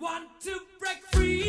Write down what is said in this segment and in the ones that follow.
want to break free.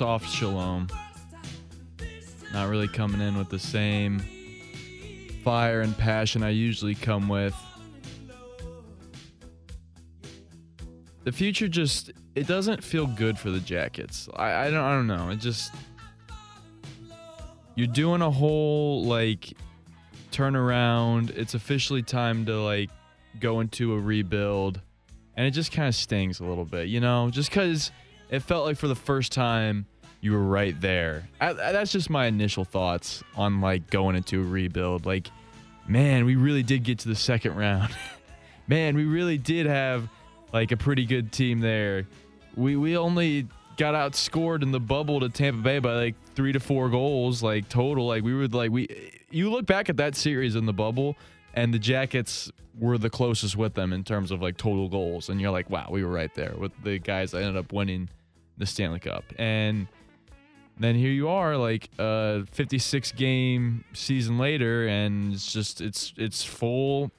Soft shalom. Not really coming in with the same fire and passion I usually come with. The future just it doesn't feel good for the Jackets. I, I don't I don't know. It just you're doing a whole like turnaround. It's officially time to like go into a rebuild. And it just kind of stings a little bit, you know, just because it felt like for the first time you were right there. I, I- that's just my initial thoughts on like going into a rebuild. Like, man, we really did get to the second round. man, we really did have like a pretty good team there. We we only got outscored in the bubble to Tampa Bay by like three to four goals, like total. Like we were like we. You look back at that series in the bubble, and the Jackets were the closest with them in terms of like total goals, and you're like, wow, we were right there with the guys that ended up winning the Stanley Cup, and then here you are like a 56 game season later and it's just it's it's full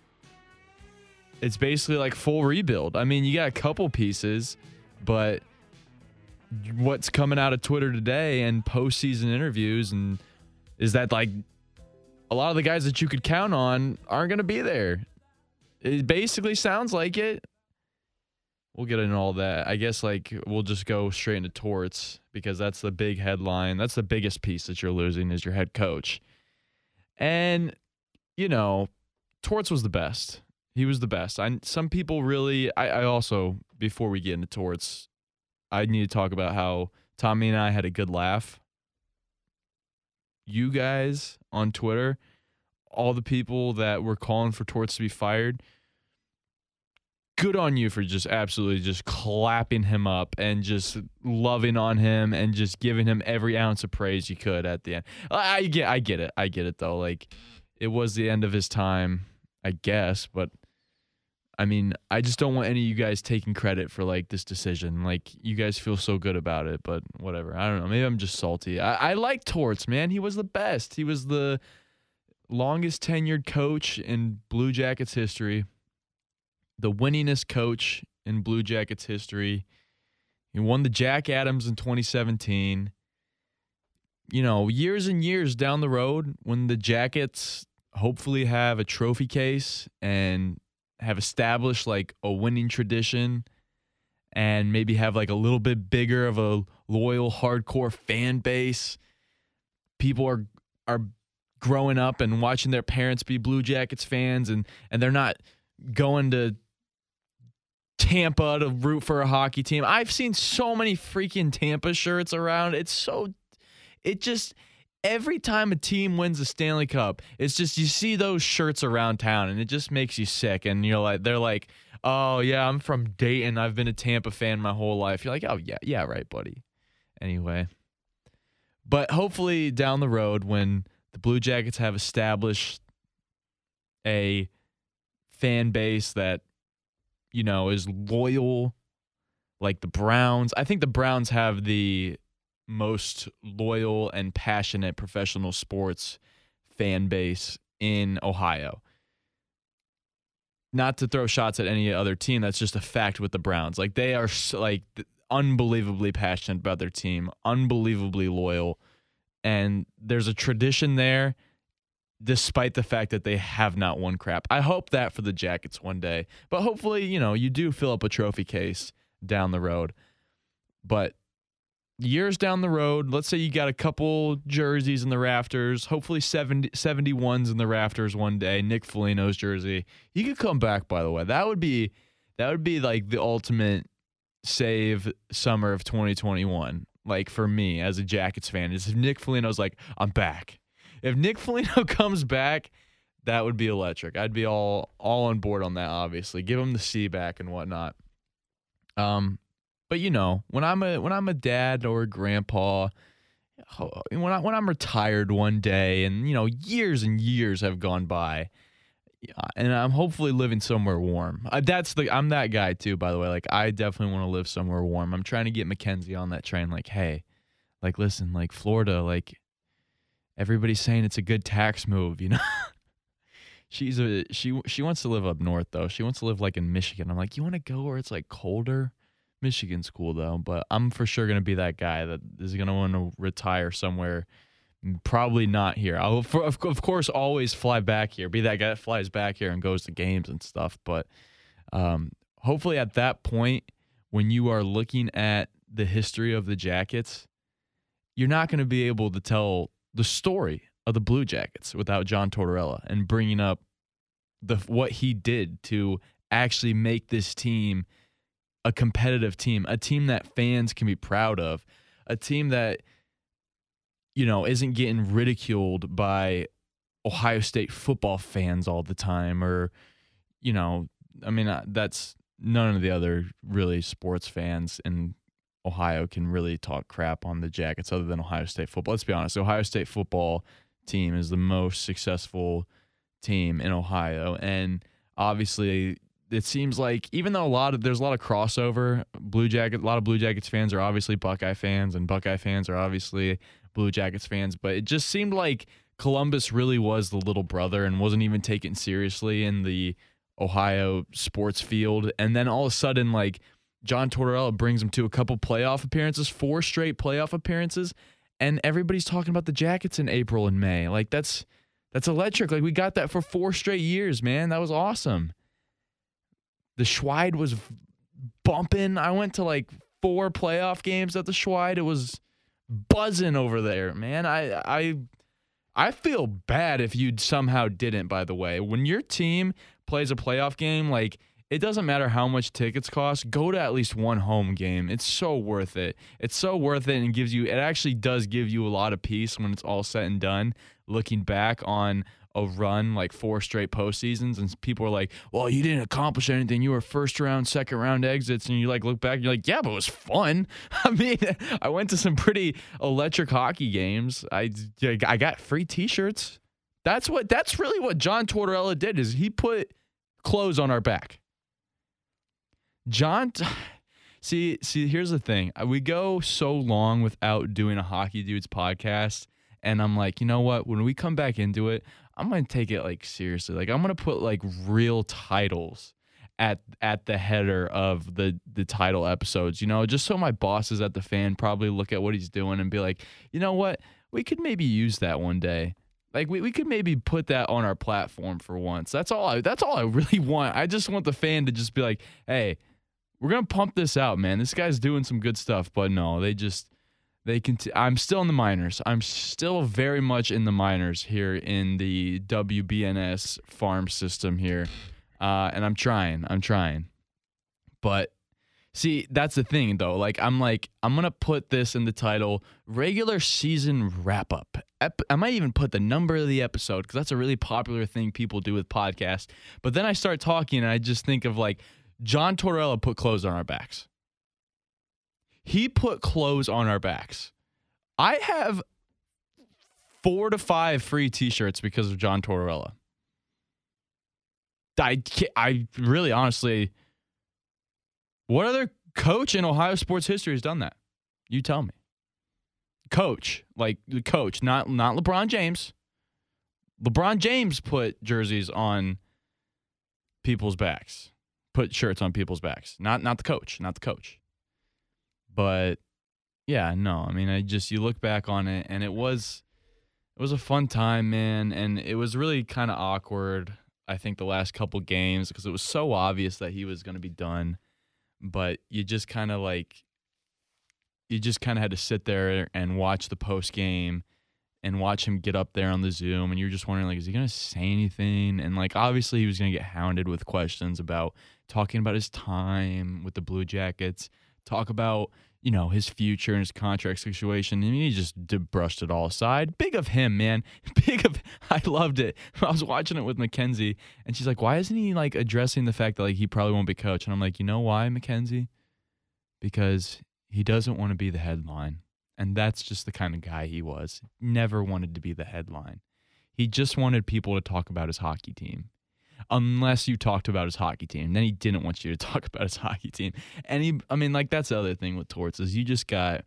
it's basically like full rebuild. I mean you got a couple pieces but what's coming out of twitter today and postseason interviews and is that like a lot of the guys that you could count on aren't going to be there. It basically sounds like it we'll get into all that. I guess like we'll just go straight into torts because that's the big headline. That's the biggest piece that you're losing is your head coach. And you know, torts was the best. He was the best. I some people really I, I also before we get into torts, I need to talk about how Tommy and I had a good laugh. You guys on Twitter, all the people that were calling for torts to be fired, good on you for just absolutely just clapping him up and just loving on him and just giving him every ounce of praise you could at the end. I, get I get it. I get it though. Like it was the end of his time, I guess, but I mean, I just don't want any of you guys taking credit for like this decision. Like you guys feel so good about it, but whatever. I don't know. Maybe I'm just salty. I, I like Torts, man. He was the best. He was the longest tenured coach in Blue Jackets history the winningest coach in Blue Jackets history. He won the Jack Adams in 2017. You know, years and years down the road, when the Jackets hopefully have a trophy case and have established like a winning tradition and maybe have like a little bit bigger of a loyal hardcore fan base people are are growing up and watching their parents be blue jackets fans and and they're not going to Tampa to root for a hockey team. I've seen so many freaking Tampa shirts around. It's so it just every time a team wins the Stanley Cup, it's just you see those shirts around town and it just makes you sick and you're like they're like, "Oh, yeah, I'm from Dayton. I've been a Tampa fan my whole life." You're like, "Oh, yeah, yeah, right, buddy." Anyway, but hopefully down the road when the Blue Jackets have established a fan base that you know is loyal like the Browns. I think the Browns have the most loyal and passionate professional sports fan base in Ohio. Not to throw shots at any other team, that's just a fact with the Browns. Like they are like unbelievably passionate about their team, unbelievably loyal, and there's a tradition there despite the fact that they have not won crap. I hope that for the Jackets one day. But hopefully, you know, you do fill up a trophy case down the road. But years down the road, let's say you got a couple jerseys in the rafters, hopefully 70, 71s in the rafters one day, Nick Foligno's jersey. He could come back by the way. That would be that would be like the ultimate save summer of 2021. Like for me as a Jackets fan, is if Nick Foligno's like, I'm back. If Nick Foligno comes back, that would be electric. I'd be all all on board on that. Obviously, give him the C back and whatnot. Um, but you know, when I'm a when I'm a dad or a grandpa, when I when I'm retired one day, and you know, years and years have gone by, and I'm hopefully living somewhere warm. That's the I'm that guy too, by the way. Like I definitely want to live somewhere warm. I'm trying to get Mackenzie on that train. Like, hey, like listen, like Florida, like everybody's saying it's a good tax move, you know. She's a she she wants to live up north though. She wants to live like in Michigan. I'm like, you want to go where it's like colder? Michigan's cool though, but I'm for sure gonna be that guy that is gonna want to retire somewhere. Probably not here. I'll for, of, of course always fly back here. Be that guy that flies back here and goes to games and stuff. But um, hopefully at that point, when you are looking at the history of the Jackets, you're not going to be able to tell the story of the Blue Jackets without John Tortorella and bringing up the what he did to actually make this team a competitive team, a team that fans can be proud of, a team that you know isn't getting ridiculed by Ohio State football fans all the time or you know, I mean uh, that's none of the other really sports fans in Ohio can really talk crap on the Jackets other than Ohio State football. Let's be honest, Ohio State football team is the most successful team in Ohio and obviously it seems like even though a lot of there's a lot of crossover, Blue Jacket, a lot of Blue Jackets fans are obviously Buckeye fans, and Buckeye fans are obviously Blue Jackets fans. But it just seemed like Columbus really was the little brother and wasn't even taken seriously in the Ohio sports field. And then all of a sudden, like John Tortorella brings them to a couple playoff appearances, four straight playoff appearances, and everybody's talking about the Jackets in April and May. Like that's that's electric. Like we got that for four straight years, man. That was awesome. The Schweid was bumping. I went to like four playoff games at the Schweid. It was buzzing over there, man. I I I feel bad if you somehow didn't, by the way. When your team plays a playoff game, like it doesn't matter how much tickets cost, go to at least one home game. It's so worth it. It's so worth it and gives you it actually does give you a lot of peace when it's all said and done. Looking back on a run like four straight postseasons, and people are like, "Well, you didn't accomplish anything. You were first round, second round exits," and you like look back, and you're like, "Yeah, but it was fun." I mean, I went to some pretty electric hockey games. I I got free T-shirts. That's what. That's really what John Tortorella did. Is he put clothes on our back. John, see, see. Here's the thing. Uh, we go so long without doing a hockey dudes podcast, and I'm like, you know what? When we come back into it, I'm gonna take it like seriously. Like I'm gonna put like real titles at at the header of the the title episodes. You know, just so my bosses at the fan probably look at what he's doing and be like, you know what? We could maybe use that one day. Like we, we could maybe put that on our platform for once. That's all I that's all I really want. I just want the fan to just be like, hey, we're gonna pump this out, man. This guy's doing some good stuff. But no, they just they can. I'm still in the minors. I'm still very much in the minors here in the WBNS farm system here, uh, and I'm trying. I'm trying, but see, that's the thing though. Like I'm like I'm gonna put this in the title: regular season wrap up. Ep- I might even put the number of the episode because that's a really popular thing people do with podcasts. But then I start talking and I just think of like John Tortorella put clothes on our backs. He put clothes on our backs. I have four to five free T-shirts because of John Tortorella. I I really honestly, what other coach in Ohio sports history has done that? You tell me. Coach, like the coach, not not LeBron James. LeBron James put jerseys on people's backs, put shirts on people's backs. Not not the coach, not the coach. But yeah, no. I mean, I just you look back on it and it was it was a fun time, man, and it was really kind of awkward. I think the last couple games because it was so obvious that he was going to be done, but you just kind of like you just kind of had to sit there and watch the post game and watch him get up there on the Zoom, and you're just wondering like, is he to say anything? And like, obviously, he was to get hounded with questions about talking about his time with the Blue Jackets, talk about you know, his future and his contract situation. Mean, he just did, brushed it all aside. Big of him, man. Big of. I loved it. I was watching it with Mackenzie, and she's like, "Why isn't he like addressing the fact that like he probably won't be coach?" And I'm like, "You know why, Mackenzie? Because he doesn't want to be the headline, and that's just the kind of guy he was. Never wanted to be the headline. He just wanted people to talk about his hockey team." unless you talked about his hockey team. Then he didn't want you to talk about his hockey team. And he, I mean, like that's the other thing with Torts is you just got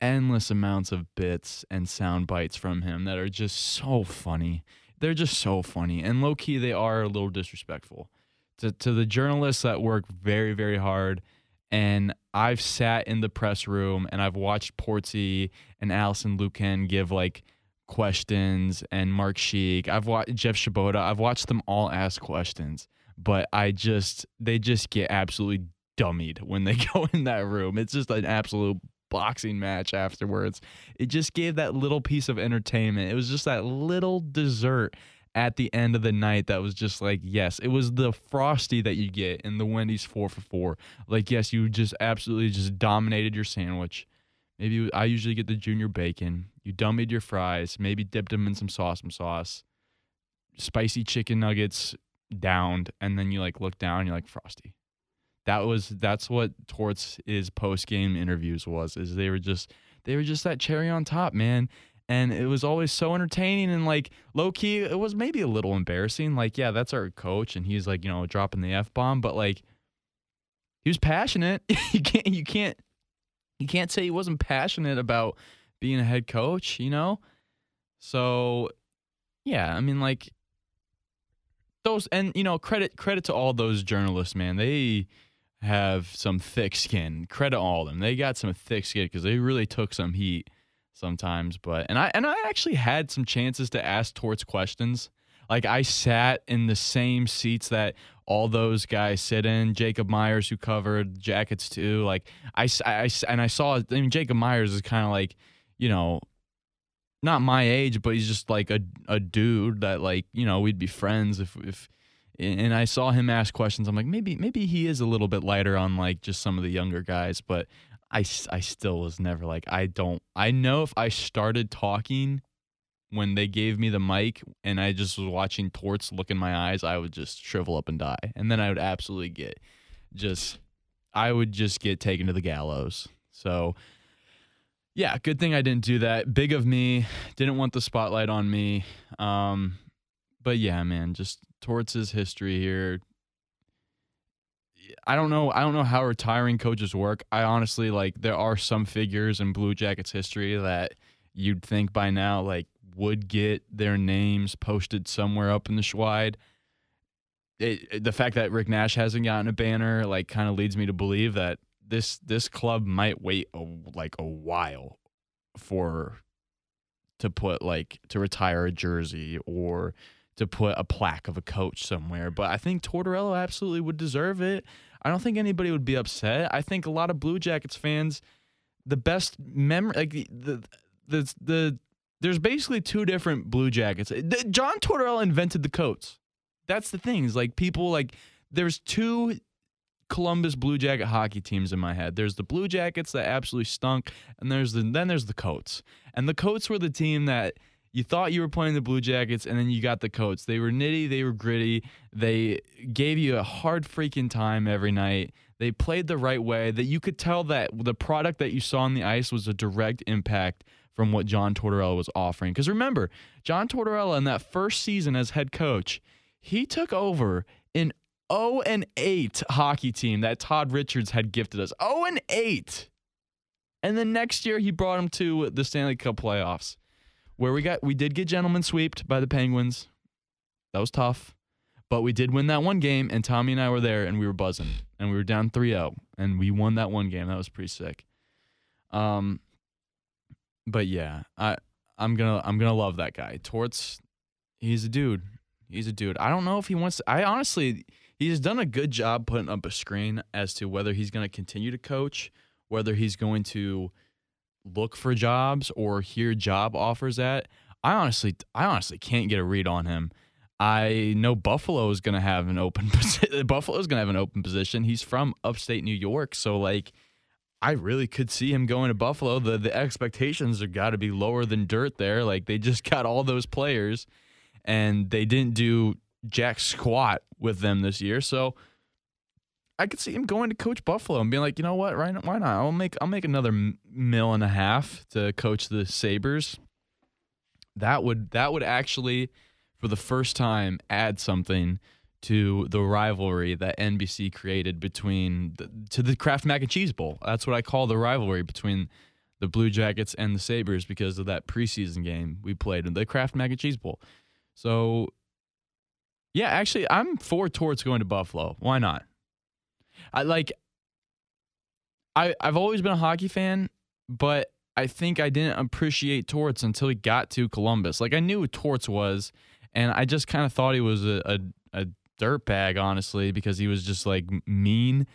endless amounts of bits and sound bites from him that are just so funny. They're just so funny, and low key they are a little disrespectful to to the journalists that work very very hard. And I've sat in the press room and I've watched Portsy and Allison Lukan give like questions and Mark Scheig. I've watched Jeff Svoboda. I've watched them all ask questions, but I just they just get absolutely dummied when they go in that room. It's just an absolute boxing match afterwards. It just gave that little piece of entertainment. It was just that little dessert at the end of the night that was just like, yes, it was the frosty that you get in the Wendy's 4 for 4. Like, yes, you just absolutely just dominated your sandwich. Maybe I usually get the junior bacon. You dummied your fries, maybe dipped them in some sauce, some sauce, spicy chicken nuggets downed, and then you like look down, you're like frosty. That was that's what Torts is post game interviews was. Is they were just they were just that cherry on top, man. And it was always so entertaining and like low key. It was maybe a little embarrassing. Like, yeah, that's our coach, and he's like, you know, dropping the f bomb, but like, he was passionate. you can't you can't you can't say he wasn't passionate about being a head coach, you know? So yeah, I mean like those and you know, credit credit to all those journalists, man. They have some thick skin. Credit all of them. They got some thick skin because they really took some heat sometimes. But and I and I actually had some chances to ask Torts questions. Like I sat in the same seats that all those guys sit in. Jacob Myers, who covered Jackets too. Like I, I and I saw. I mean, Jacob Myers is kind of like, you know, not my age, but he's just like a a dude that like you know we'd be friends if if. And I saw him ask questions. I'm like, maybe maybe he is a little bit lighter on like just some of the younger guys, but I, I still was never like I don't. I know if I started talking when they gave me the mic and I just was watching Torts look in my eyes, I would just shrivel up and die. And then I would absolutely get just I would just get taken to the gallows. So yeah, good thing I didn't do that. Big of me. Didn't want the spotlight on me. Um but yeah, man, just Torts' history here. I don't know. I don't know how retiring coaches work. I honestly like there are some figures in Blue Jackets history that you'd think by now like would get their names posted somewhere up in the Schwide. The fact that Rick Nash hasn't gotten a banner like kind of leads me to believe that this this club might wait a, like a while for to put like to retire a jersey or to put a plaque of a coach somewhere. But I think Tortorella absolutely would deserve it. I don't think anybody would be upset. I think a lot of Blue Jackets fans, the best memory, like the the the, the there's basically two different Blue Jackets. John Tortorella invented the coats. That's the thing. Is like people like there's two Columbus Blue Jacket hockey teams in my head. There's the Blue Jackets that absolutely stunk, and there's the then there's the Coats. And the Coats were the team that you thought you were playing the Blue Jackets, and then you got the Coats. They were nitty, they were gritty, they gave you a hard freaking time every night. They played the right way. That you could tell that the product that you saw on the ice was a direct impact from what John Tortorella was offering. Because remember, John Tortorella in that first season as head coach, he took over an 0 and 8 hockey team that Todd Richards had gifted us. 0 and 8. And then next year he brought them to the Stanley Cup playoffs, where we got we did get gentlemen swept by the Penguins. That was tough. But we did win that one game, and Tommy and I were there, and we were buzzing, and we were down 3-0, and we won that one game. That was pretty sick. Um, but yeah, I I'm gonna I'm gonna love that guy. Torts, he's a dude. He's a dude. I don't know if he wants. To, I honestly, he's done a good job putting up a screen as to whether he's to continue to coach, whether he's going to look for jobs or hear job offers at. I honestly, I honestly can't get a read on him. I know Buffalo is going to have an open. Buffalo is going to have an open position. He's from upstate New York, so like, I really could see him going to Buffalo. The the expectations have got to be lower than dirt there. Like they just got all those players and they didn't do jack squat with them this year. So I could see him going to coach Buffalo and being like, you know what, right? Why not? I'll make I'll make another mill and a half to coach the Sabres. That would that would actually, for the first time, add something to the rivalry that NBC created between the, to the Kraft Mac and Cheese Bowl. That's what I call the rivalry between the Blue Jackets and the Sabres because of that preseason game we played in the Kraft Mac and Cheese Bowl. So, yeah, actually, I'm for Torts going to Buffalo. Why not? I like. I I've always been a hockey fan, but I think I didn't appreciate Torts until he got to Columbus. Like I knew who Torts was, and I just kind of thought he was a, a a dirtbag, honestly, because he was just like mean.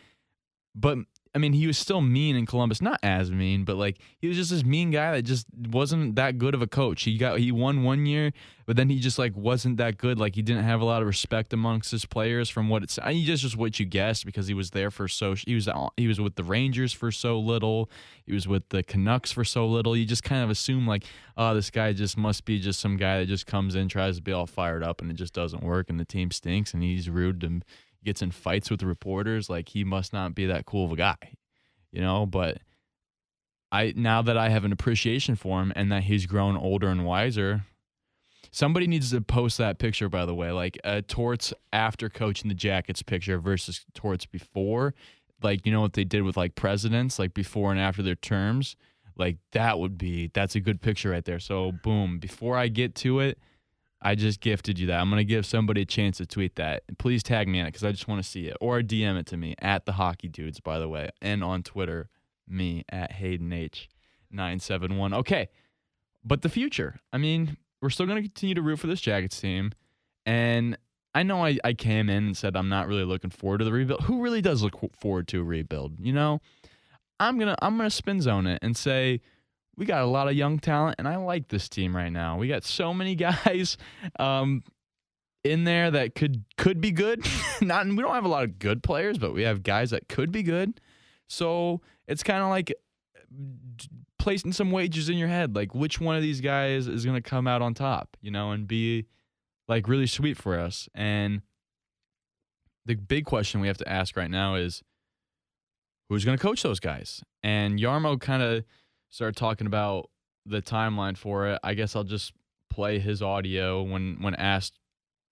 But I mean, he was still mean in Columbus, not as mean, but like he was just this mean guy that just wasn't that good of a coach. He got he won one year, but then he just like wasn't that good. Like he didn't have a lot of respect amongst his players from what it's. I mean, just just what you guessed because he was there for so he was he was with the Rangers for so little, he was with the Canucks for so little. You just kind of assume like, oh, this guy just must be just some guy that just comes in, tries to be all fired up, and it just doesn't work, and the team stinks, and he's rude and gets in fights with reporters. Like he must not be that cool of a guy, you know. But I now that I have an appreciation for him and that he's grown older and wiser. Somebody needs to post that picture, by the way, like a Torts after coaching the Jackets picture versus Torts before. Like, you know what they did with like presidents, like before and after their terms? Like, that would be, that's a good picture right there. So, boom, before I get to it, I just gifted you that. I'm going to give somebody a chance to tweet that. Please tag me in it because I just want to see it. Or DM it to me at the Hockey Dudes, by the way, and on Twitter, me at Hayden H971. Okay. But the future. I mean, we're still going to continue to root for this Jackets team. And I know I, I came in and said I'm not really looking forward to the rebuild. Who really does look forward to a rebuild? You know, I'm gonna I'm gonna spin zone it and say we got a lot of young talent, and I like this team right now. We got so many guys um, in there that could could be good. Not we don't have a lot of good players, but we have guys that could be good. So it's kind of like placing some wages in your head, like which one of these guys is going to come out on top, you know, and be like really sweet for us. And the big question we have to ask right now is who's going to coach those guys? And Jarmo kind of started talking about the timeline for it. I guess I'll just play his audio when when asked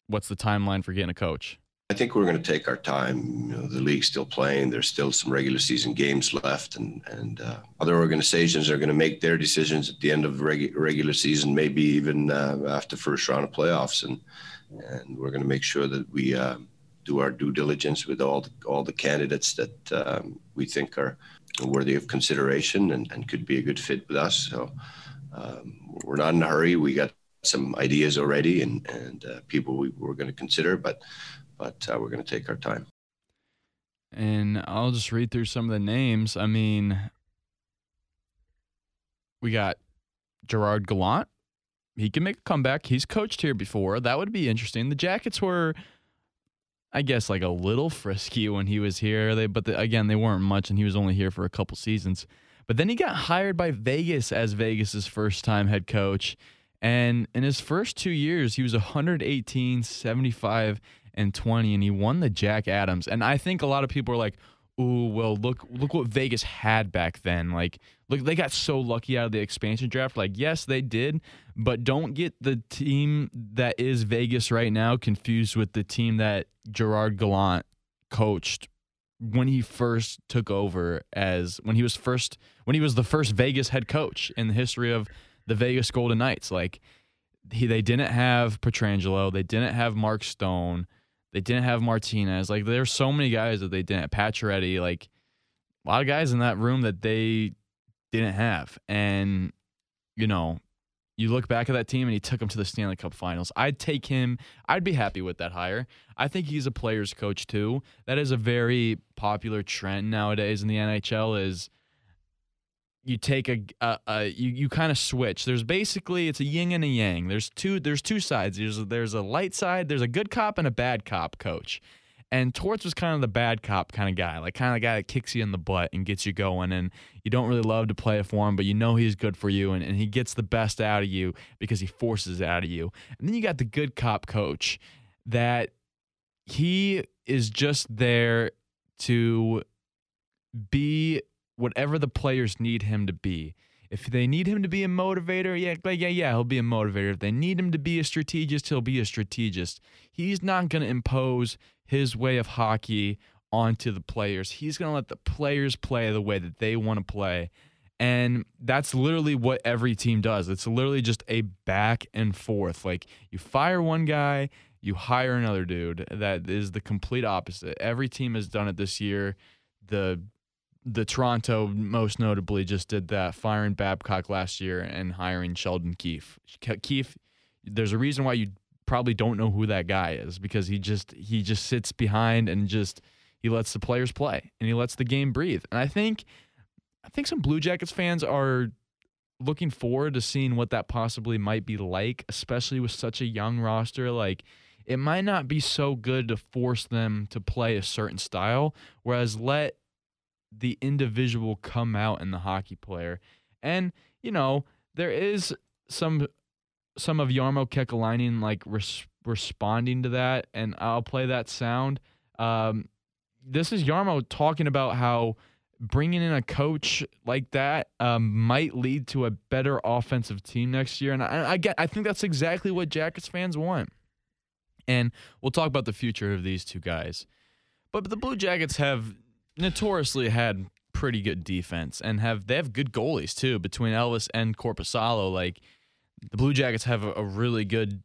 what's the timeline for getting a coach. I think we're going to take our time. You know, the league's still playing. There's still some regular season games left, and and uh, other organizations are going to make their decisions at the end of regu- regular season, maybe even uh, after first round of playoffs, and and we're going to make sure that we uh, do our due diligence with all the, all the candidates that um, we think are worthy of consideration and, and could be a good fit with us. So um, we're not in a hurry. We got some ideas already and and uh, people we, we're going to consider, but but uh, we're going to take our time. And I'll just read through some of the names. I mean, we got Gerard Gallant. He can make a comeback. He's coached here before. That would be interesting. The Jackets were, I guess, like a little frisky when he was here. They, but the, again, they weren't much, and he was only here for a couple seasons. But then he got hired by Vegas as Vegas's first time head coach. And in his first two years, he was 118, 75, and 20, and he won the Jack Adams. And I think a lot of people are like, "Ooh, well, look, look what Vegas had back then. Like, look, they got so lucky out of the expansion draft. Like, yes, they did, but don't get the team that is Vegas right now confused with the team that Gerard Gallant coached when he first took over as when he was first when he was the first Vegas head coach in the history of the Vegas Golden Knights. Like he they didn't have Pietrangelo, they didn't have Mark Stone, they didn't have Martinez. Like there's so many guys that they didn't. Pacioretty, like a lot of guys in that room that they didn't have. And you know, you look back at that team and he took them to the Stanley Cup Finals. I'd take him. I'd be happy with that hire. I think he's a player's coach too. That is a very popular trend nowadays in the NHL. Is you take a, a, a you you kind of switch. There's basically it's a yin and a yang. There's two there's two sides. There's there's a light side. There's a good cop and a bad cop coach. And Torts was kind of the bad cop kind of guy, like kind of the guy that kicks you in the butt and gets you going. And you don't really love to play for him, but you know he's good for you and, and he gets the best out of you because he forces it out of you. And then you got the good cop coach that he is just there to be whatever the players need him to be. If they need him to be a motivator, yeah, yeah, yeah, he'll be a motivator. If they need him to be a strategist, he'll be a strategist. He's not going to impose his way of hockey onto the players. He's going to let the players play the way that they want to play. And that's literally what every team does. It's literally just a back and forth. Like you fire one guy, you hire another dude. That is the complete opposite. Every team has done it this year. The the Toronto most notably just did that, firing Babcock last year and hiring Sheldon Keefe. Ke- Keefe, there's a reason why you probably don't know who that guy is because he just he just sits behind and just he lets the players play and he lets the game breathe. And I think I think some Blue Jackets fans are looking forward to seeing what that possibly might be like, especially with such a young roster. Like it might not be so good to force them to play a certain style, whereas let the individual come out in the hockey player. And, you know, there is some some of Jarmo Kekalainen like res- responding to that, and I'll play that sound. Um, this is Jarmo talking about how bringing in a coach like that um, might lead to a better offensive team next year, and I, I get, I think that's exactly what Jackets fans want. And we'll talk about the future of these two guys. But the Blue Jackets have notoriously had pretty good defense and have they have good goalies too between Elvis and Korpisalo. Like the Blue Jackets have a, a really good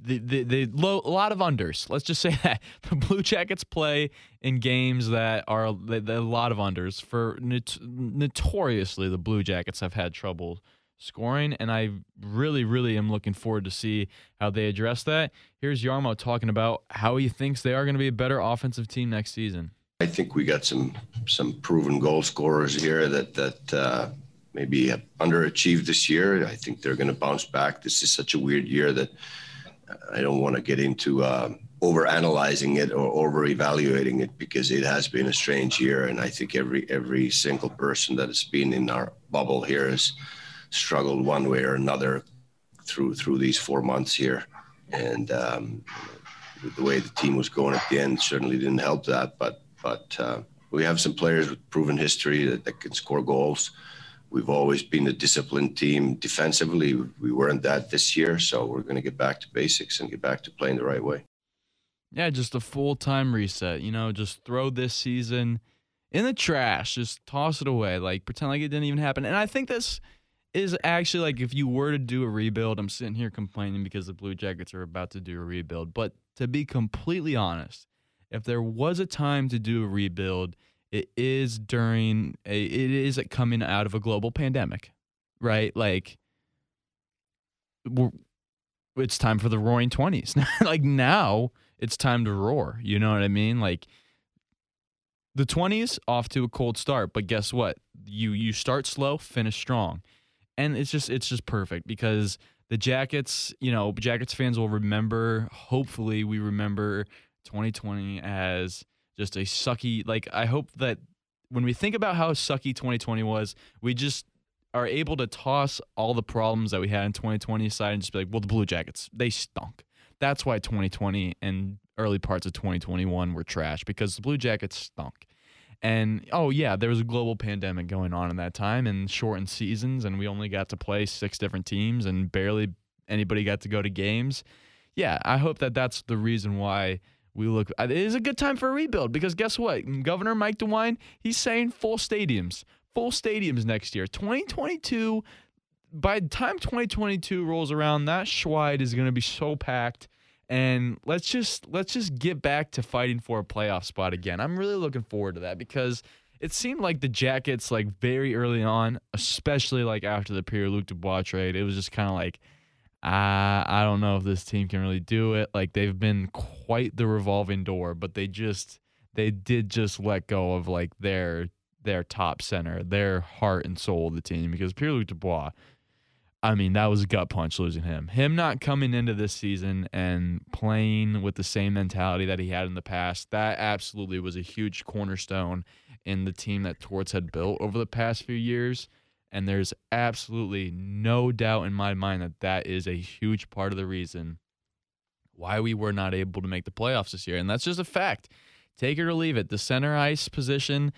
the the, the low, a lot of unders. Let's just say that the Blue Jackets play in games that are a lot of unders. For not, notoriously, the Blue Jackets have had trouble scoring, and I really, really am looking forward to see how they address that. Here's Jarmo talking about how he thinks they are going to be a better offensive team next season. I think we got some some proven goal scorers here that that uh, maybe have underachieved this year. I think they're going to bounce back. This is such a weird year that I don't want to get into uh, over analyzing it or over evaluating it because it has been a strange year, and I think every every single person that has been in our bubble here has struggled one way or another through through these four months here, and um, the way the team was going at the end certainly didn't help that, but but uh, we have some players with proven history that, that can score goals. We've always been a disciplined team defensively. We weren't that this year, so we're going to get back to basics and get back to playing the right way. Yeah, just a full time reset. You know, just throw this season in the trash. Just toss it away. Like pretend like it didn't even happen. And I think this is actually like if you were to do a rebuild, I'm sitting here complaining because the Blue Jackets are about to do a rebuild. But to be completely honest, if there was a time to do a rebuild, it is during a it is coming out of a global pandemic, right? Like it's time for the roaring 20s. like now it's time to roar, you know what I mean? Like the 20s off to a cold start, but guess what? You you start slow, finish strong. And it's just it's just perfect because the Jackets, you know, Jackets fans will remember, hopefully we remember 2020 as just a sucky like I hope that when we think about how sucky 2020 was, we just are able to toss all the problems that we had in 2020 aside and just be like, well, the Blue Jackets, they stunk. That's why 2020 and early parts of 2021 were trash because the Blue Jackets stunk. And oh yeah, there was a global pandemic going on in that time and shortened seasons and we only got to play six different teams and barely anybody got to go to games. Yeah, I hope that that's the reason why we look. Uh, it is a good time for a rebuild because guess what? Governor Mike DeWine, he's saying full stadiums, full stadiums next year. 2022. By the time 2022 rolls around, that Schweid is going to be so packed. And let's just let's just get back to fighting for a playoff spot again. I'm really looking forward to that because it seemed like the Jackets, like very early on, especially like after the Pierre Luc Dubois trade, it was just kind of like I I don't know if this team can really do it. Like they've been quite the revolving door, but they just they did just let go of like their their top center, their heart and soul of the team because Pierre Luc Dubois. I mean, that was a gut punch losing him. Him not coming into this season and playing with the same mentality that he had in the past, that absolutely was a huge cornerstone in the team that Torts had built over the past few years. And there's absolutely no doubt in my mind that that is a huge part of the reason why we were not able to make the playoffs this year. And that's just a fact. Take it or leave it. The center ice position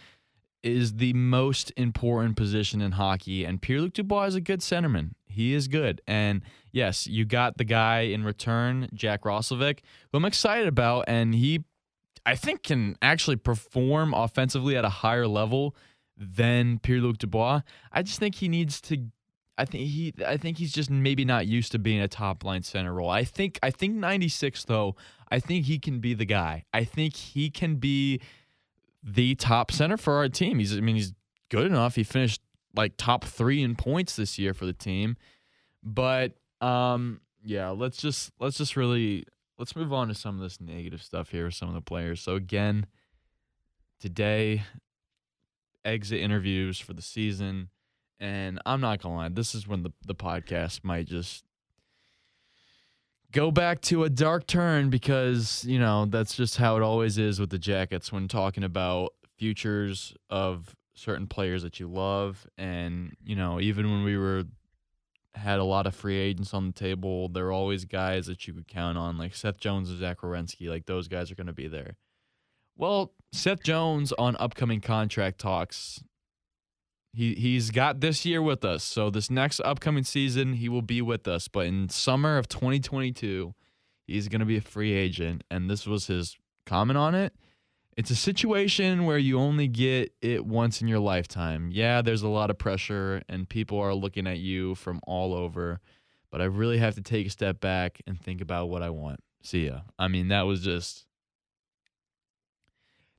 is the most important position in hockey, and Pierre Luc Dubois is a good centerman. He is good. And yes, you got the guy in return, Jack Roslovic, who I'm excited about, and he I think can actually perform offensively at a higher level than Pierre Luc Dubois. I just think he needs to I think he I think he's just maybe not used to being a top line center role. I think I think 96 though, I think he can be the guy. I think he can be the top center for our team. He's I mean he's good enough. He finished like top 3 in points this year for the team. But um yeah, let's just let's just really let's move on to some of this negative stuff here with some of the players. So again, today exit interviews for the season and I'm not gonna lie, this is when the, the podcast might just go back to a dark turn because, you know, that's just how it always is with the Jackets when talking about futures of certain players that you love. And, you know, even when we were had a lot of free agents on the table, there are always guys that you could count on, like Seth Jones and Zach Werenski. Like those guys are gonna be there. Well, Seth Jones on upcoming contract talks he he's got this year with us. So this next upcoming season he will be with us, but in summer of 2022 he's going to be a free agent and this was his comment on it. It's a situation where you only get it once in your lifetime. Yeah, there's a lot of pressure and people are looking at you from all over, but I really have to take a step back and think about what I want. See ya. I mean, that was just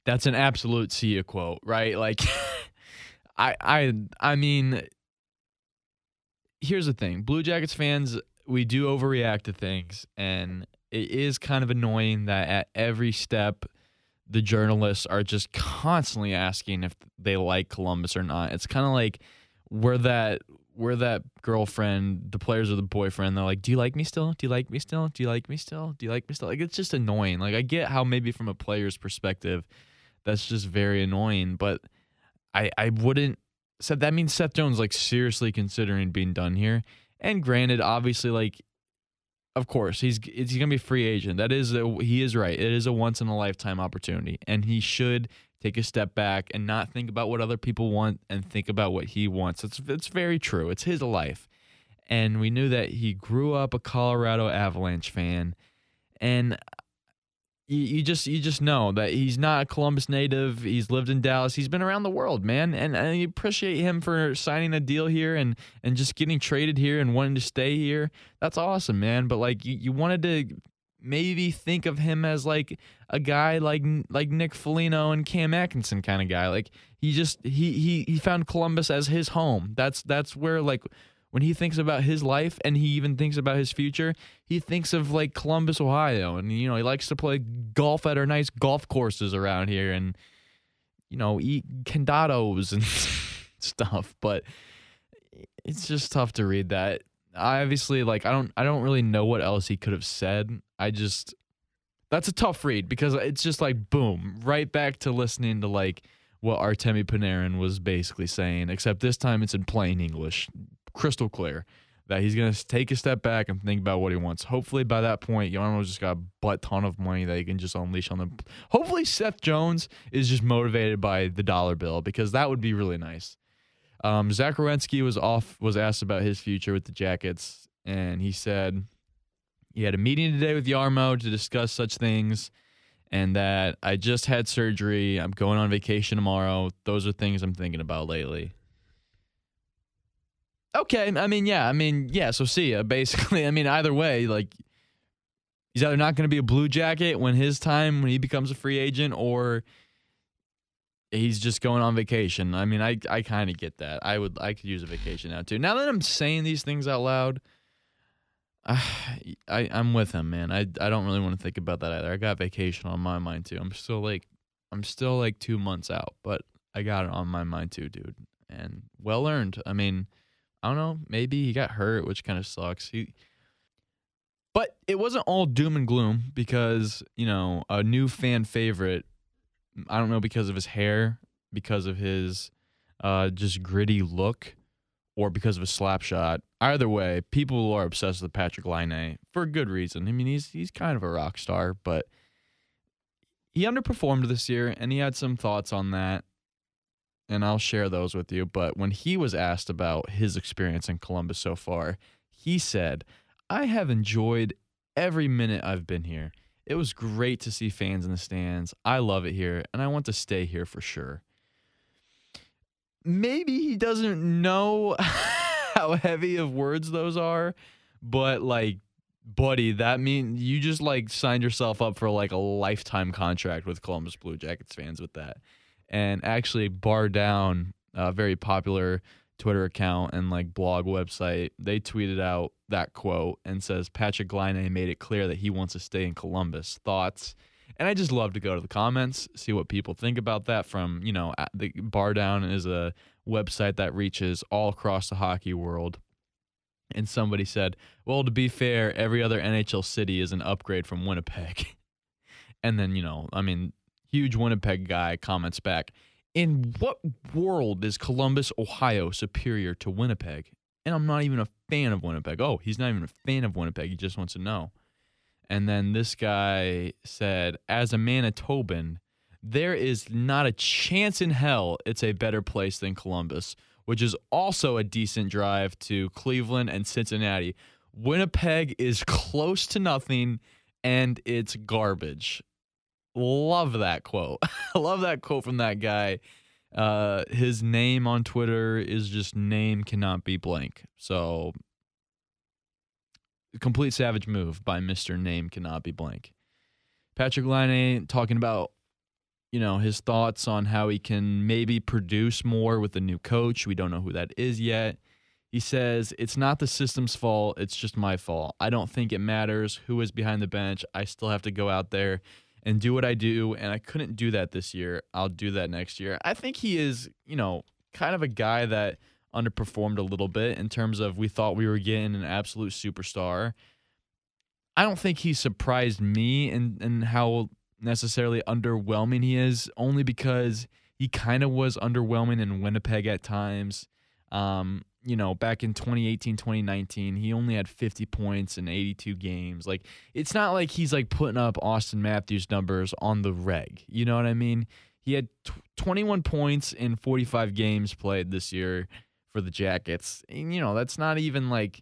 that's an absolute ya quote, right? Like I I I mean here's the thing. Blue Jackets fans, we do overreact to things and it is kind of annoying that at every step the journalists are just constantly asking if they like Columbus or not. It's kind of like we're that we're that girlfriend, the players are the boyfriend. They're like, "Do you like me still? Do you like me still? Do you like me still? Do you like me still?" Like it's just annoying. Like I get how maybe from a player's perspective, that's just very annoying. But I I wouldn't said that means Seth Jones like seriously considering being done here. And granted, obviously, like of course he's he's gonna be a free agent. That is a, he is right. It is a once in a lifetime opportunity, and he should take a step back and not think about what other people want and think about what he wants. It's it's very true. It's his life, and we knew that he grew up a Colorado Avalanche fan, and you, you just you just know that he's not a Columbus native. He's lived in Dallas. He's been around the world, man, and, and I appreciate him for signing a deal here and and just getting traded here and wanting to stay here. That's awesome, man. But like you, you wanted to maybe think of him as like a guy like like Nick Foligno and Cam Atkinson kind of guy. Like he just he he he found Columbus as his home. That's that's where like when he thinks about his life and he even thinks about his future, he thinks of like Columbus, Ohio, and you know he likes to play golf at our nice golf courses around here, and you know eat candados and stuff. But it's just tough to read that. I obviously like I don't I don't really know what else he could have said. I just that's a tough read because it's just like boom, right back to listening to like what Artemi Panarin was basically saying, except this time it's in plain English crystal clear that he's going to take a step back and think about what he wants. Hopefully, by that point, Jarmo's just got a butt ton of money that he can just unleash on them. Hopefully, Seth Jones is just motivated by the dollar bill because that would be really nice. Um, Zach Werenski was off was asked about his future with the Jackets, and he said he had a meeting today with Jarmo to discuss such things, and that I just had surgery. I'm going on vacation tomorrow. Those are things I'm thinking about lately. Okay, I mean, yeah, I mean, yeah. So see ya. Basically, I mean, either way, like he's either not going to be a Blue Jacket when his time when he becomes a free agent, or he's just going on vacation. I mean, I I kind of get that. I would I could use a vacation now too. Now that I'm saying these things out loud, I, I I'm with him, man. I I don't really want to think about that either. I got vacation on my mind too. I'm still like I'm still like two months out, but I got it on my mind too, dude. And well earned. I mean. I don't know. Maybe he got hurt, which kind of sucks. He, but it wasn't all doom and gloom because you know a new fan favorite. I don't know because of his hair, because of his uh, just gritty look, or because of a slap shot. Either way, people are obsessed with Patrik Laine for a good reason. I mean, he's he's kind of a rock star, but he underperformed this year, and he had some thoughts on that, and I'll share those with you. But when he was asked about his experience in Columbus so far, he said, "I have enjoyed every minute I've been here. It was great to see fans in the stands. I love it here, and I want to stay here for sure." maybe he doesn't know how heavy of words those are, but like, buddy, that mean you just like signed yourself up for like a lifetime contract with Columbus Blue Jackets fans with that. And actually, Bar Down, a very popular Twitter account and like blog website, they tweeted out that quote and says Patrik Laine made it clear that he wants to stay in Columbus. Thoughts? And I just love to go to the comments, see what people think about that. From you know, the Bar Down is a website that reaches all across the hockey world. And somebody said, "Well, to be fair, every other NHL city is an upgrade from Winnipeg." and then you know, I mean, huge Winnipeg guy comments back, "In what world is Columbus, Ohio, superior to Winnipeg?" And I'm not even a fan of Winnipeg. Oh, he's not even a fan of Winnipeg. He just wants to know. And then this guy said, as a Manitoban, there is not a chance in hell it's a better place than Columbus, which is also a decent drive to Cleveland and Cincinnati. Winnipeg is close to nothing and it's garbage. Love that quote. I Love that quote from that guy. Uh, his name on Twitter is just name cannot be blank. So complete savage move by Mr. Name cannot be blank. Patrik Laine talking about you know his thoughts on how he can maybe produce more with the new coach. We don't know who that is yet. He says it's not the system's fault, it's just my fault. I don't think it matters who is behind the bench. I still have to go out there and do what I do and I couldn't do that this year. I'll do that next year. I think he is, you know, kind of a guy that underperformed a little bit in terms of we thought we were getting an absolute superstar. I don't think he surprised me in, in how necessarily underwhelming he is, only because he kind of was underwhelming in Winnipeg at times. Um, you know, back in 2018, 2019, he only had 50 points in 82 games. Like, it's not like he's like putting up Auston Matthews numbers on the reg. You know what I mean? He had tw 21 points in 45 games played this year for the Jackets. And, you know, that's not even like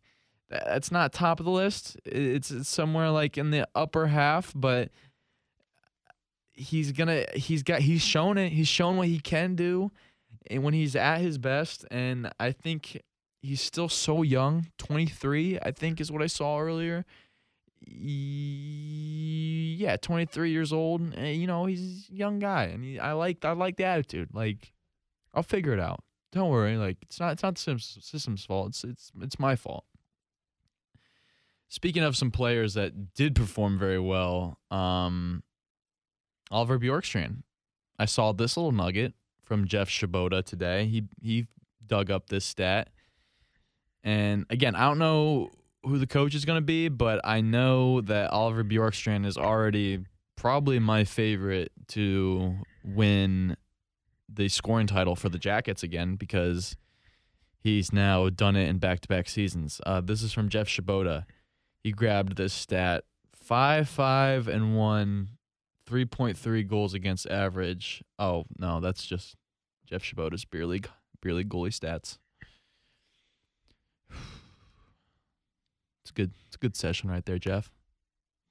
that's not top of the list. It's, it's somewhere like in the upper half, but he's gonna he's got he's shown it. He's shown what he can do, and when he's at his best. And I think he's still so young. Twenty three, I think, is what I saw earlier. Yeah, twenty three years old. And, you know, he's a young guy, and he, I like I like the attitude. Like, I'll figure it out. Don't worry. Like, it's not it's not the system's fault. It's it's it's my fault. Speaking of some players that did perform very well, um, Oliver Bjorkstrand. I saw this little nugget from Jeff Svoboda today. He he dug up this stat. And again, I don't know who the coach is going to be, but I know that Oliver Bjorkstrand is already probably my favorite to win the scoring title for the Jackets again because he's now done it in back-to-back seasons. Uh, this is from Jeff Svoboda. He grabbed this stat: five, five, and one 3.3 goals against average. Oh, no, that's just Jeff Svoboda's beer league beer league goalie stats. It's good. It's a good session right there, Jeff.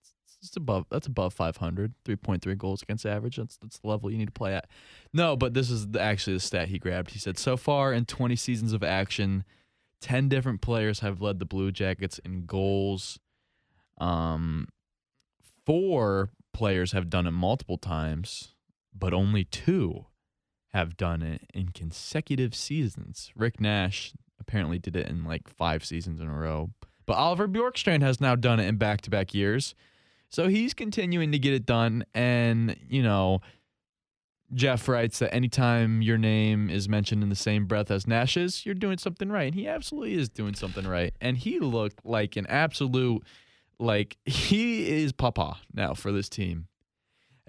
It's, it's above that's above 500. 3.3 goals against average. That's that's the level you need to play at. No, but this is the, actually the stat he grabbed. He said so far in 20 seasons of action, 10 different players have led the Blue Jackets in goals. Um, four players have done it multiple times, but only two have done it in consecutive seasons. Rick Nash apparently did it in like five seasons in a row, but Oliver Bjorkstrand has now done it in back to back years. So he's continuing to get it done. And, you know, Jeff writes that anytime your name is mentioned in the same breath as Nash's, you're doing something right. And he absolutely is doing something right. And he looked like an absolute, like, he is Papa now for this team.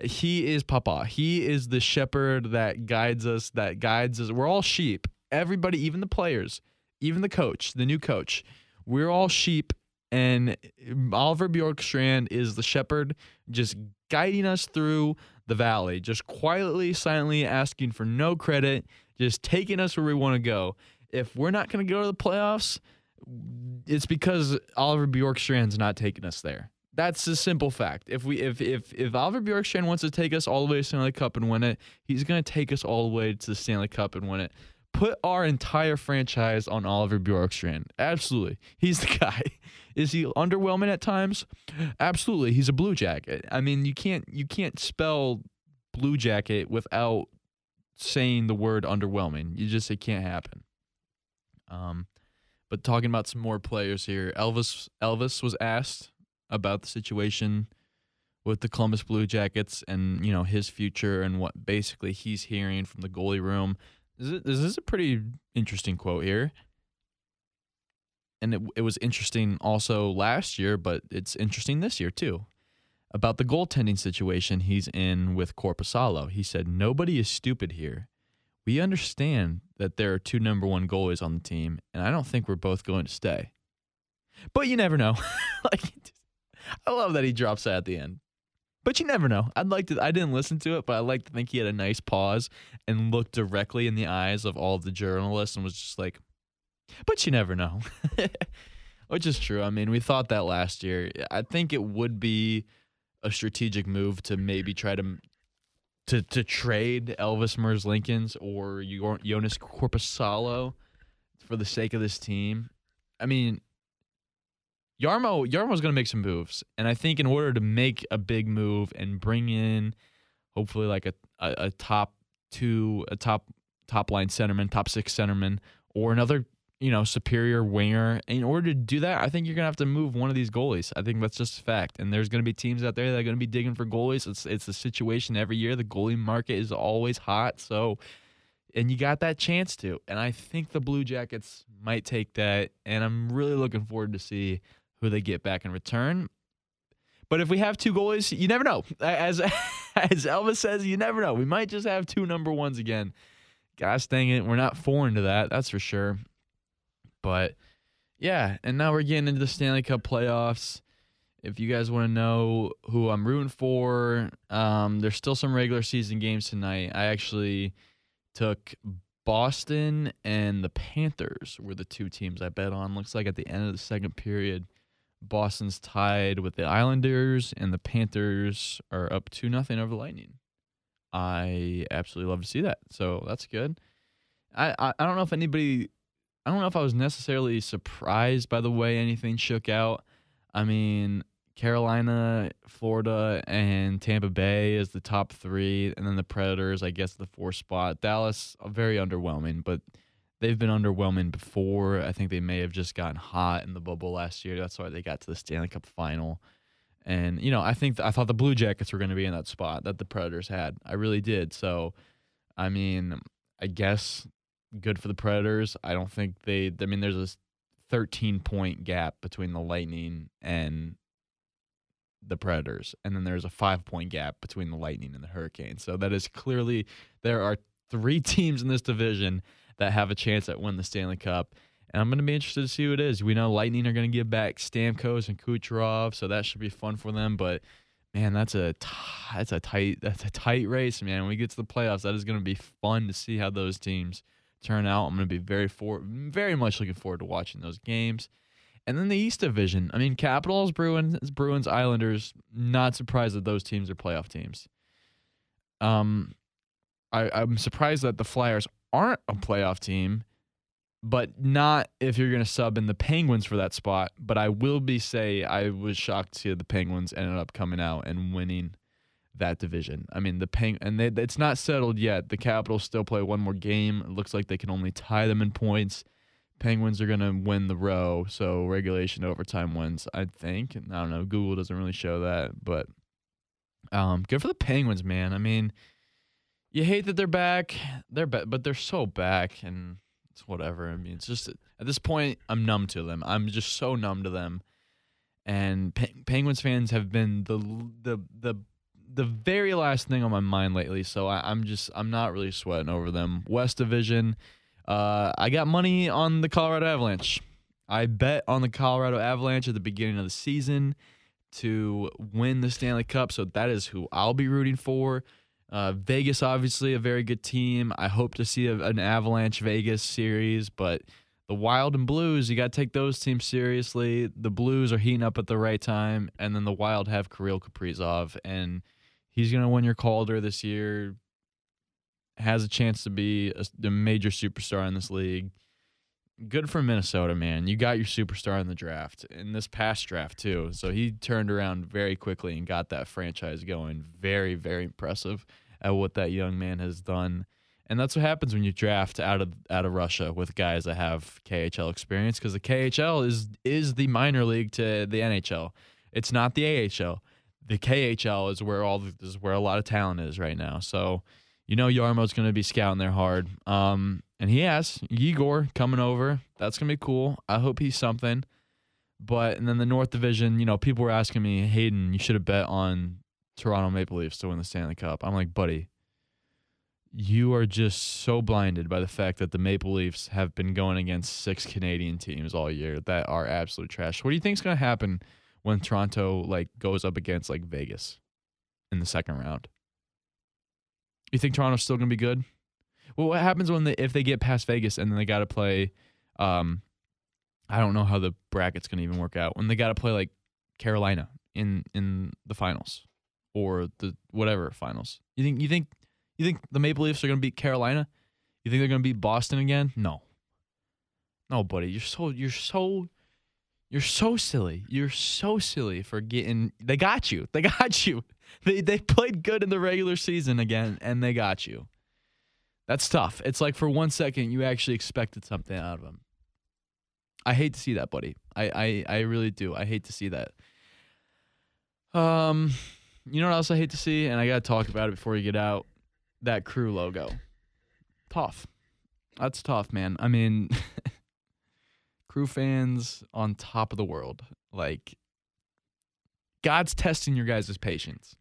He is Papa. He is the shepherd that guides us, that guides us. We're all sheep. Everybody, even the players, even the coach, the new coach, we're all sheep. And Oliver Bjorkstrand is the shepherd, just guiding us through the valley, just quietly, silently asking for no credit, just taking us where we want to go. If we're not going to go to the playoffs, it's because Oliver Bjorkstrand's not taking us there. That's a simple fact. If we if if if Oliver Bjorkstrand wants to take us all the way to Stanley Cup and win it, he's going to take us all the way to the Stanley Cup and win it. Put our entire franchise on Oliver Bjorkstrand. Absolutely. He's the guy. Is he underwhelming at times? Absolutely. He's a blue jacket. I mean, you can't you can't spell blue jacket without saying the word underwhelming. You just it can't happen. Um but talking about some more players here. Elvis Elvis was asked about the situation with the Columbus Blue Jackets and you know his future and what basically he's hearing from the goalie room. This is, this is a pretty interesting quote here, and it it was interesting also last year, but it's interesting this year too. About the goaltending situation he's in with Korpisalo. He said, Nobody is stupid here. We understand that there are two number one goalies on the team, and I don't think we're both going to stay. But you never know. like I love that he drops that at the end. But you never know. I'd like to I didn't listen to it, but I like to think he had a nice pause and looked directly in the eyes of all the journalists and was just like, but you never know. Which is true. I mean, we thought that last year. I think it would be a strategic move to maybe try to to to trade Elvis Merzlikins or Joonas Korpisalo for the sake of this team. I mean, Jarmo Jarmo's going to make some moves, and I think in order to make a big move and bring in, hopefully like a, a, a top two, a top top line centerman, top six centerman, or another you know superior winger. In order to do that, I think you're to have to move one of these goalies. I think that's just a fact. And there's to be teams out there that are to be digging for goalies. It's it's a situation every year. The goalie market is always hot, so. And you got that chance to, and I think the Blue Jackets might take that, and I'm really looking forward to see who they get back in return. But if we have two goalies, you never know. As as Elvis says, you never know. We might just have two number ones again. Gosh dang it, we're not foreign to that, that's for sure. But yeah, and now we're getting into the Stanley Cup playoffs. If you guys want to know who I'm rooting for, um, there's still some regular season games tonight. I actually took Boston and the Panthers were the two teams I bet on. Looks like at the end of the second period, Boston's tied with the Islanders, and the Panthers are up two nothing over the Lightning. I absolutely love to see that. So that's good. I, I I don't know if anybody, I don't know if I was necessarily surprised by the way anything shook out. I mean, Carolina, Florida, and Tampa Bay is the top three, and then the Predators, I guess, the fourth spot. Dallas, very underwhelming, but they've been underwhelming before. I think they may have just gotten hot in the bubble last year. That's why they got to the Stanley Cup final. And you know, I think I thought the Blue Jackets were going to be in that spot that the Predators had. I really did. So, I mean, I guess good for the Predators. I don't think they. I mean, there's a 13 point gap between the Lightning and the Predators, and then there's a five point gap between the Lightning and the Hurricanes. So that is clearly there are three teams in this division that have a chance at win the Stanley Cup. And I'm going to be interested to see who it is. We know Lightning are going to give back Stamkos and Kucherov, so that should be fun for them. But man, that's a t- that's a tight that's a tight race, man. When we get to the playoffs, that is going to be fun to see how those teams turn out. I'm going to be very for very much looking forward to watching those games. And then the East Division. I mean, Capitals, Bruins, Bruins, Islanders. Not surprised that those teams are playoff teams. Um, I, I'm surprised that the Flyers aren't a playoff team, but not if you're going to sub in the Penguins for that spot. But I will be say I was shocked to see the Penguins ended up coming out and winning that division. I mean, the Peng and they, it's not settled yet. The Capitals still play one more game. It looks like they can only tie them in points. Penguins are going to win the row, so regulation overtime wins, I think. I don't know. Google doesn't really show that, but um, good for the Penguins, man. I mean, you hate that they're back. They're ba- but they're so back, and it's whatever. I mean, it's just at this point, I'm numb to them. I'm just so numb to them. And Pe- Penguins fans have been the the the the very last thing on my mind lately. So I, I'm just I'm not really sweating over them. West Division. Uh, I got money on the Colorado Avalanche. I bet on the Colorado Avalanche at the beginning of the season to win the Stanley Cup. So that is who I'll be rooting for. Uh, Vegas, obviously, a very good team. I hope to see a, an Avalanche Vegas series, but the Wild and Blues, you got to take those teams seriously. The Blues are heating up at the right time, and then the Wild have Kirill Kaprizov, and he's going to win your Calder this year. Has a chance to be a, a major superstar in this league. Good for Minnesota, man. You got your superstar in the draft, in this past draft, too. So he turned around very quickly and got that franchise going. Very, very impressive at what that young man has done. And that's what happens when you draft out of out of Russia with guys that have KHL experience because the KHL is is the minor league to the NHL. It's not the AHL. The KHL is where all the, is where a lot of talent is right now. So, you know Jarmo's going to be scouting there hard. Um, and he has Igor coming over. That's going to be cool. I hope he's something. But and then the North Division, you know, people were asking me, Hayden, you should have bet on Toronto Maple Leafs to win the Stanley Cup. I'm like, buddy, you are just so blinded by the fact that the Maple Leafs have been going against six Canadian teams all year that are absolute trash. What do you think is going to happen when Toronto like goes up against like Vegas in the second round? You think Toronto's still to be good? Well, what happens when they if they get past Vegas and then they got to play? Um, I don't know how the bracket's to even work out when they got to play like Carolina in in the finals or the whatever finals. You think you think you think the Maple Leafs are to beat Carolina? You think they're to beat Boston again? No. No, buddy, you're so you're so you're so silly. You're so silly for getting they got you. They got you. They they played good in the regular season again and they got you. That's tough. It's like for one second you actually expected something out of them. I hate to see that, buddy. I I, I really do. I hate to see that. Um, you know what else I hate to see, and I gotta talk about it before you get out. That crew logo. Tough. That's tough, man. I mean, crew fans on top of the world. Like, God's testing your guys' patience.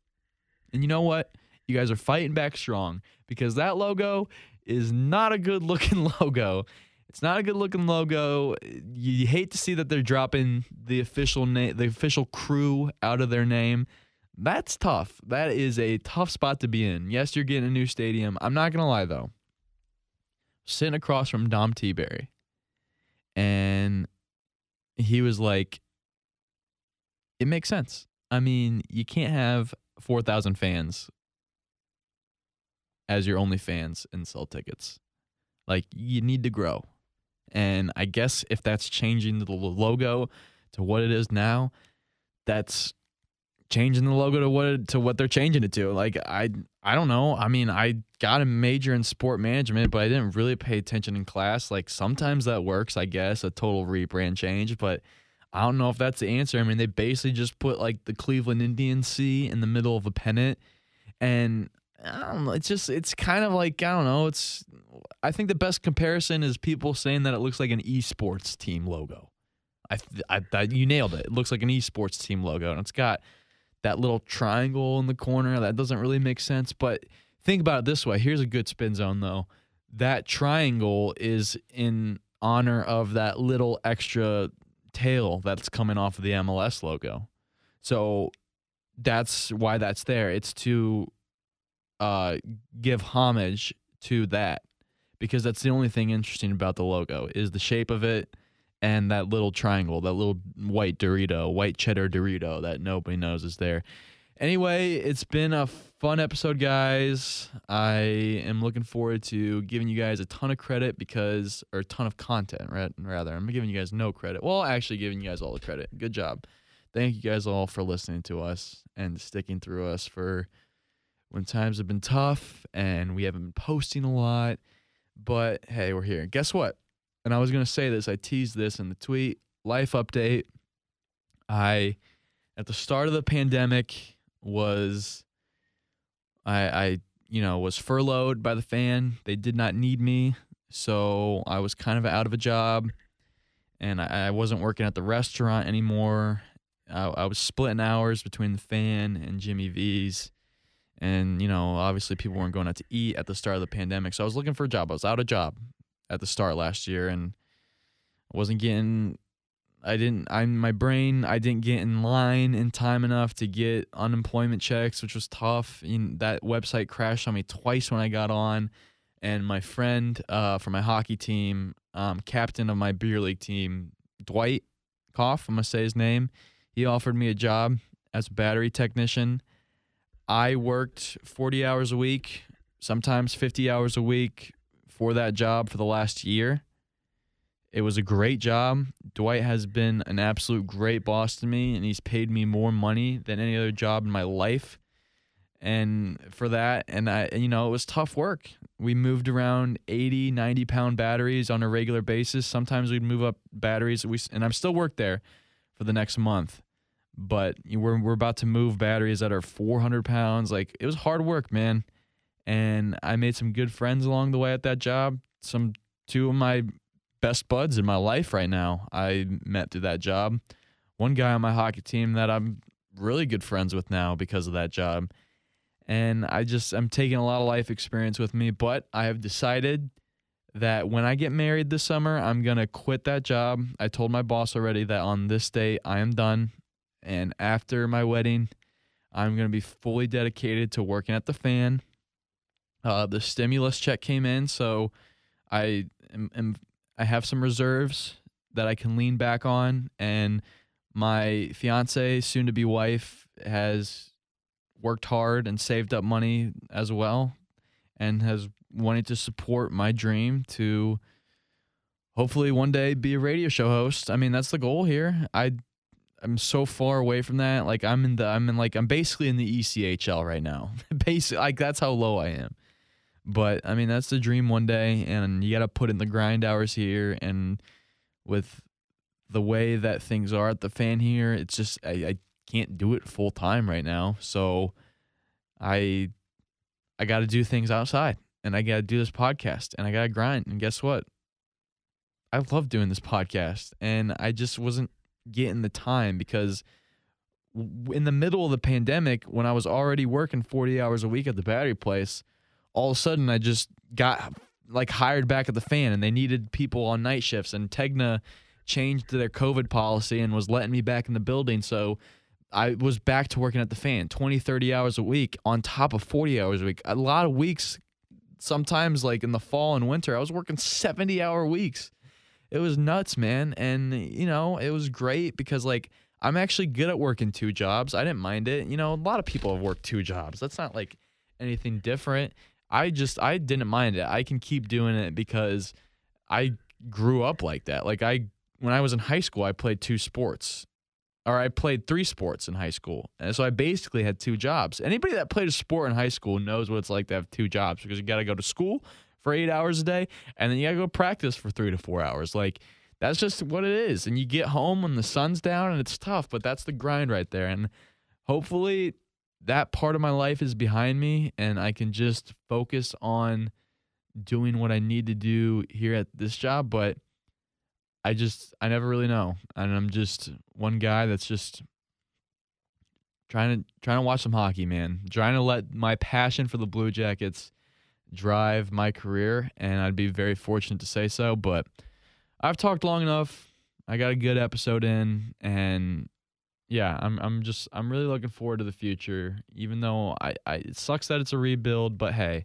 And you know what? You guys are fighting back strong because that logo is not a good looking logo. It's not a good looking logo. You hate to see that they're dropping the official name, the official crew out of their name. That's tough. That is a tough spot to be in. Yes, you're getting a new stadium. I'm not gonna lie though. Sitting across from Dom Tiberi, and he was like, "It makes sense. I mean, you can't have four thousand fans as your only fans and sell tickets. Like, you need to grow." And I guess if that's changing the logo to what it is now, that's changing the logo to what to what they're changing it to. Like I I don't know. I mean, I got a major in sport management, but I didn't really pay attention in class. Like sometimes that works, I guess, a total rebrand change, but I don't know if that's the answer. I mean, they basically just put like the Cleveland Indians C in the middle of a pennant and um, I don't know. It's just it's kind of like I don't know. It's I think the best comparison is people saying that it looks like an esports team logo. I, I, I you nailed it. It looks like an esports team logo, and it's got that little triangle in the corner. That doesn't really make sense, but think about it this way. Here's a good spin zone though. That triangle is in honor of that little extra tail that's coming off of the MLS logo. So that's why that's there. It's to uh, give homage to that because that's the only thing interesting about the logo is the shape of it and that little triangle, that little white Dorito, white cheddar Dorito that nobody knows is there. Anyway, it's been a fun episode, guys. I am looking forward to giving you guys a ton of credit because, or a ton of content, right? Rather, I'm giving you guys no credit. Well, actually, giving you guys all the credit. Good job. Thank you guys all for listening to us and sticking through us for when times have been tough and we haven't been posting a lot. But hey, we're here. Guess what? And I was going to say this, I teased this in the tweet life update. I, at the start of the pandemic, was I, I you know, was furloughed by the fan. They did not need me, so I was kind of out of a job, and I, I wasn't working at the restaurant anymore. I, I was splitting hours between the fan and Jimmy V's, and you know, obviously people weren't going out to eat at the start of the pandemic, so I was looking for a job. I was out of job at the start last year, and I wasn't getting I didn't I my brain I didn't get in line in time enough to get unemployment checks, which was tough. And that website crashed on me twice when I got on. And my friend uh, from my hockey team, um, captain of my beer league team, Dwight Koff, I'm gonna say his name. He offered me a job as a battery technician. I worked 40 hours a week, sometimes 50 hours a week for that job for the last year. It was a great job. Dwight has been an absolute great boss to me, and he's paid me more money than any other job in my life. And for that, and I, you know, it was tough work. We moved around 80, 90 pound batteries on a regular basis. Sometimes we'd move up batteries. We, and I'm still worked there for the next month. But we're, we're about to move batteries that are 400 pounds. Like, it was hard work, man. And I made some good friends along the way at that job. Some two of my best buds in my life right now. I met through that job. One guy on my hockey team that I'm really good friends with now because of that job. And I just I'm taking a lot of life experience with me, but I have decided that when I get married this summer, I'm going to quit that job. I told my boss already that on this day I am done and after my wedding, I'm going to be fully dedicated to working at the fan. Uh, the stimulus check came in, so I am, am I have some reserves that I can lean back on, and my fiance, soon to be wife, has worked hard and saved up money as well, and has wanted to support my dream to hopefully one day be a radio show host. I mean, that's the goal here. I I'm so far away from that. Like I'm in the I'm in like I'm basically in the ECHL right now. Basically, like that's how low I am. But I mean, that's the dream one day, and you got to put in the grind hours here. And with the way that things are at the fan here, it's just I, I can't do it full time right now. So I I got to do things outside, and I got to do this podcast, and I got to grind. And guess what? I love doing this podcast, and I just wasn't getting the time because in the middle of the pandemic, when I was already working 40 hours a week at the battery place all of a sudden I just got like hired back at the fan and they needed people on night shifts and Tegna changed their COVID policy and was letting me back in the building. So I was back to working at the fan 20, 30 hours a week on top of 40 hours a week. A lot of weeks, sometimes like in the fall and winter, I was working 70 hour weeks. It was nuts, man. And, you know, it was great because like I'm actually good at working two jobs. I didn't mind it. You know, a lot of people have worked two jobs. That's not like anything different. I just I didn't mind it. I can keep doing it because I grew up like that. Like I when I was in high school, I played two sports. Or I played three sports in high school. And so I basically had two jobs. Anybody that played a sport in high school knows what it's like to have two jobs because you got to go to school for 8 hours a day and then you got to go practice for 3 to 4 hours. Like that's just what it is. And you get home when the sun's down and it's tough, but that's the grind right there. And hopefully that part of my life is behind me and I can just focus on doing what I need to do here at this job. But I just, I never really know. And I'm just one guy that's just trying to, trying to watch some hockey, man. Trying to let my passion for the Blue Jackets drive my career. And I'd be very fortunate to say so. But I've talked long enough. I got a good episode in and yeah, I'm I'm just I'm really looking forward to the future. Even though I, I it sucks that it's a rebuild, but hey,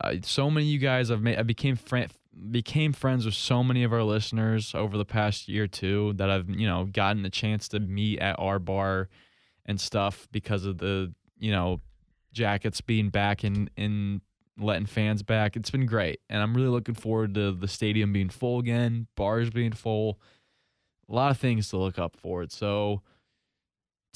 uh, so many of you guys I've made I became friend became friends with so many of our listeners over the past year too that I've you know gotten a chance to meet at our bar and stuff because of the you know jackets being back in in letting fans back. It's been great, and I'm really looking forward to the stadium being full again, bars being full. A lot of things to look up for it. So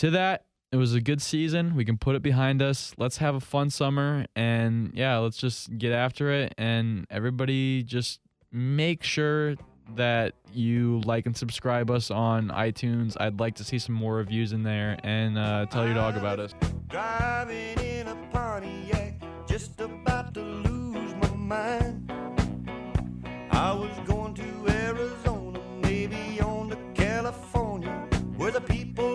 to that, it was a good season. We can put it behind us. Let's have a fun summer and yeah, let's just get after it and everybody just make sure that you like and subscribe us on iTunes. I'd like to see some more reviews in there and uh, tell your dog about us. Driving in a Pontiac, just about to lose my mind. I was going to Arizona, maybe on to California, where the people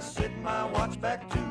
I set my watch back to